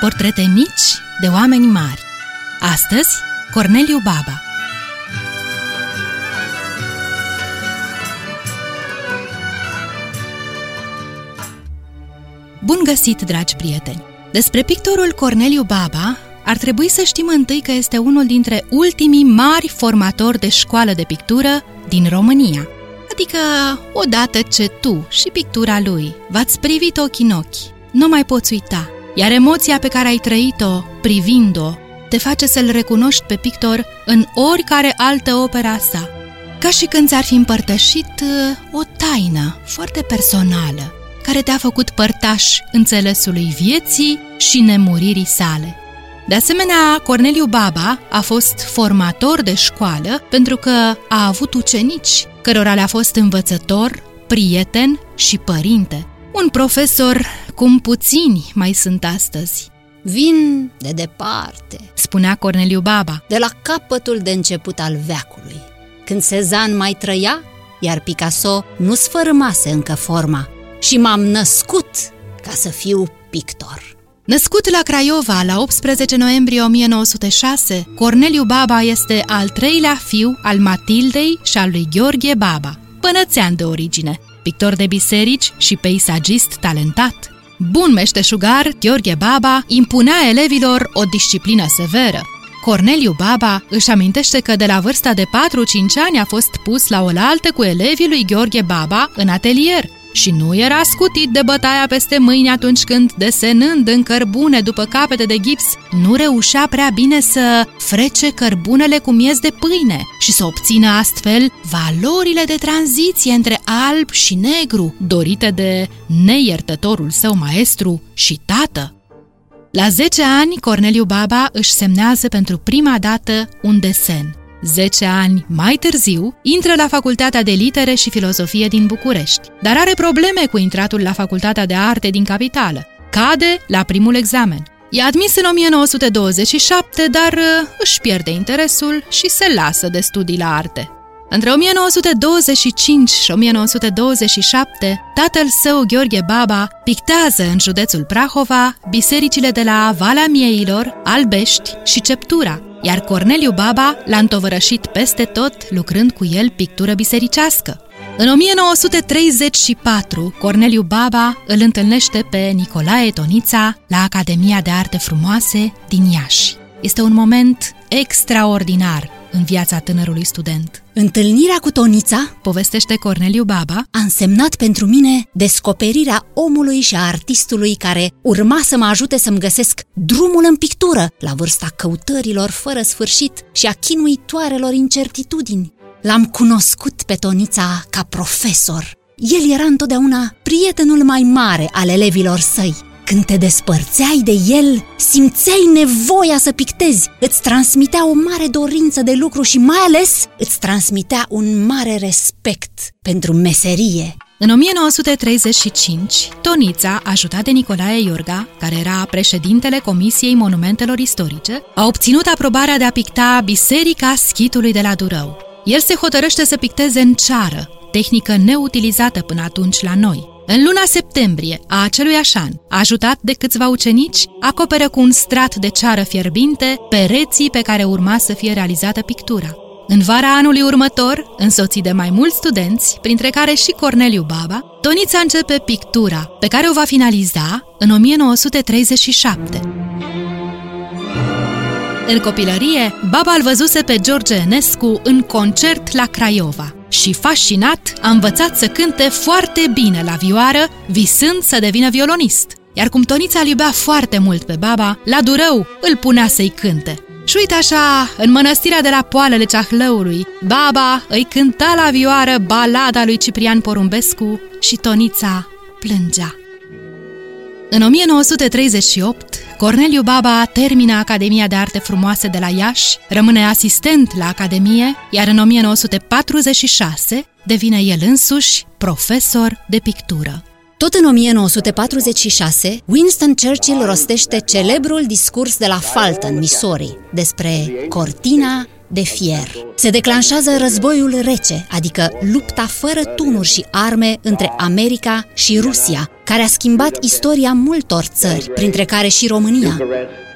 portrete mici de oameni mari. Astăzi, Corneliu Baba. Bun găsit, dragi prieteni! Despre pictorul Corneliu Baba ar trebui să știm întâi că este unul dintre ultimii mari formatori de școală de pictură din România. Adică, odată ce tu și pictura lui v-ați privit ochii în ochi, nu mai poți uita, iar emoția pe care ai trăit-o privind-o te face să-l recunoști pe pictor în oricare altă opera sa, ca și când ți-ar fi împărtășit uh, o taină foarte personală, care te-a făcut părtaș înțelesului vieții și nemuririi sale. De asemenea, Corneliu Baba a fost formator de școală pentru că a avut ucenici, cărora le-a fost învățător, prieten și părinte. Un profesor cum puțini mai sunt astăzi. Vin de departe, spunea Corneliu Baba, de la capătul de început al veacului, când Cezanne mai trăia, iar Picasso nu sfărâmase încă forma și m-am născut ca să fiu pictor. Născut la Craiova la 18 noiembrie 1906, Corneliu Baba este al treilea fiu al Matildei și al lui Gheorghe Baba, pănățean de origine, pictor de biserici și peisagist talentat. Bun meșteșugar, Gheorghe Baba impunea elevilor o disciplină severă. Corneliu Baba își amintește că de la vârsta de 4-5 ani a fost pus la oaltă cu elevii lui Gheorghe Baba în atelier și nu era scutit de bătaia peste mâini atunci când, desenând în cărbune după capete de gips, nu reușea prea bine să frece cărbunele cu miez de pâine și să obțină astfel valorile de tranziție între alb și negru, dorite de neiertătorul său maestru și tată. La 10 ani, Corneliu Baba își semnează pentru prima dată un desen – Zece ani mai târziu, intră la Facultatea de Litere și Filozofie din București, dar are probleme cu intratul la Facultatea de Arte din capitală. Cade la primul examen. E admis în 1927, dar uh, își pierde interesul și se lasă de studii la arte. Între 1925 și 1927, tatăl său, Gheorghe Baba, pictează în județul Prahova bisericile de la Valea Mieilor, Albești și Ceptura, iar Corneliu Baba l-a întovărășit peste tot, lucrând cu el pictură bisericească. În 1934, Corneliu Baba îl întâlnește pe Nicolae Tonița la Academia de Arte Frumoase din Iași. Este un moment extraordinar în viața tânărului student. Întâlnirea cu Tonița, povestește Corneliu Baba, a însemnat pentru mine descoperirea omului și a artistului care urma să mă ajute să-mi găsesc drumul în pictură la vârsta căutărilor fără sfârșit și a chinuitoarelor incertitudini. L-am cunoscut pe Tonița ca profesor. El era întotdeauna prietenul mai mare al elevilor săi când te despărțeai de el, simțeai nevoia să pictezi, îți transmitea o mare dorință de lucru și mai ales îți transmitea un mare respect pentru meserie. În 1935, Tonița, ajutat de Nicolae Iorga, care era președintele Comisiei Monumentelor Istorice, a obținut aprobarea de a picta Biserica Schitului de la Durău. El se hotărăște să picteze în ceară, tehnică neutilizată până atunci la noi. În luna septembrie a acelui an, ajutat de câțiva ucenici, acoperă cu un strat de ceară fierbinte pereții pe care urma să fie realizată pictura. În vara anului următor, însoțit de mai mulți studenți, printre care și Corneliu Baba, Tonița începe pictura, pe care o va finaliza în 1937. În copilărie, Baba îl văzuse pe George Enescu în concert la Craiova și, fascinat, a învățat să cânte foarte bine la vioară, visând să devină violonist. Iar cum Tonița îl iubea foarte mult pe Baba, la Durău îl punea să-i cânte. Și uite așa, în mănăstirea de la Poalele Ceahlăului, Baba îi cânta la vioară balada lui Ciprian Porumbescu și Tonița plângea. În 1938, Corneliu Baba termină Academia de Arte Frumoase de la Iași, rămâne asistent la Academie, iar în 1946 devine el însuși profesor de pictură. Tot în 1946, Winston Churchill rostește celebrul discurs de la Fulton, Missouri, despre cortina de fier. Se declanșează războiul rece, adică lupta fără tunuri și arme între America și Rusia, care a schimbat istoria multor țări, printre care și România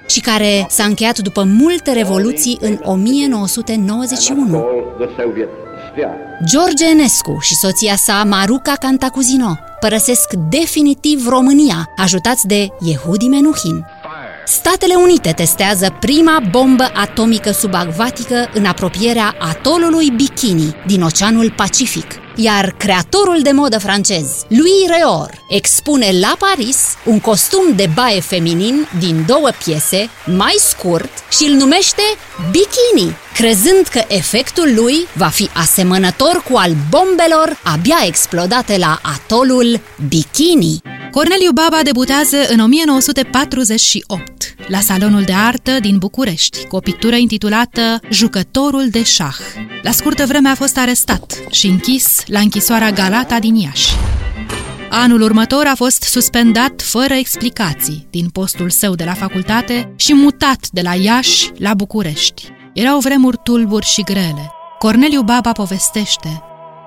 și care s-a încheiat după multe revoluții în 1991. George Enescu și soția sa Maruca Cantacuzino părăsesc definitiv România, ajutați de Yehudi Menuhin. Statele Unite testează prima bombă atomică subacvatică în apropierea atolului Bikini din Oceanul Pacific. Iar creatorul de modă francez, Louis Reor, expune la Paris un costum de baie feminin din două piese, mai scurt, și îl numește Bikini, crezând că efectul lui va fi asemănător cu al bombelor abia explodate la atolul Bikini. Corneliu Baba debutează în 1948 la Salonul de Artă din București cu o pictură intitulată Jucătorul de șah. La scurtă vreme a fost arestat și închis la închisoarea Galata din Iași. Anul următor a fost suspendat fără explicații din postul său de la facultate și mutat de la Iași la București. Erau vremuri tulburi și grele. Corneliu Baba povestește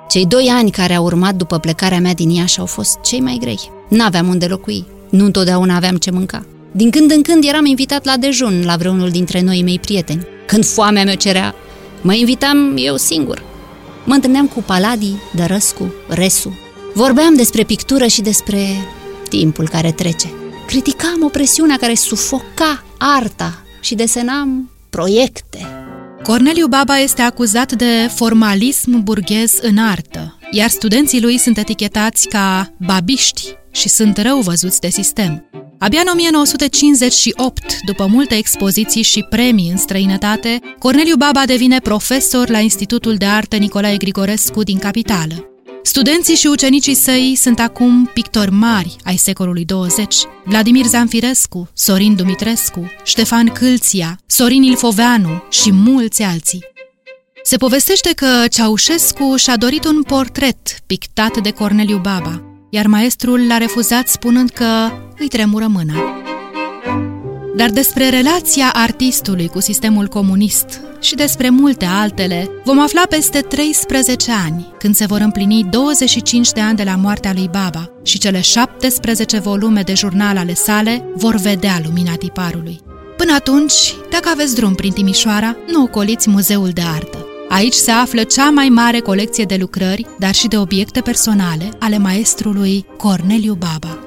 cei doi ani care au urmat după plecarea mea din Iași au fost cei mai grei. N-aveam unde locui, nu întotdeauna aveam ce mânca. Din când în când eram invitat la dejun la vreunul dintre noi mei prieteni. Când foamea mea cerea, mă invitam eu singur. Mă întâlneam cu Paladi, Dărăscu, Resu. Vorbeam despre pictură și despre timpul care trece. Criticam opresiunea care sufoca arta și desenam proiecte, Corneliu Baba este acuzat de formalism burghez în artă, iar studenții lui sunt etichetați ca babiști și sunt rău văzuți de sistem. Abia în 1958, după multe expoziții și premii în străinătate, Corneliu Baba devine profesor la Institutul de Artă Nicolae Grigorescu din capitală. Studenții și ucenicii săi sunt acum pictori mari ai secolului 20, Vladimir Zanfirescu, Sorin Dumitrescu, Ștefan Câlția, Sorin Ilfoveanu și mulți alții. Se povestește că Ceaușescu și-a dorit un portret pictat de Corneliu Baba, iar maestrul l-a refuzat spunând că îi tremură mâna. Dar despre relația artistului cu sistemul comunist și despre multe altele vom afla peste 13 ani, când se vor împlini 25 de ani de la moartea lui Baba și cele 17 volume de jurnal ale sale vor vedea lumina tiparului. Până atunci, dacă aveți drum prin Timișoara, nu ocoliți Muzeul de Artă. Aici se află cea mai mare colecție de lucrări, dar și de obiecte personale ale maestrului Corneliu Baba.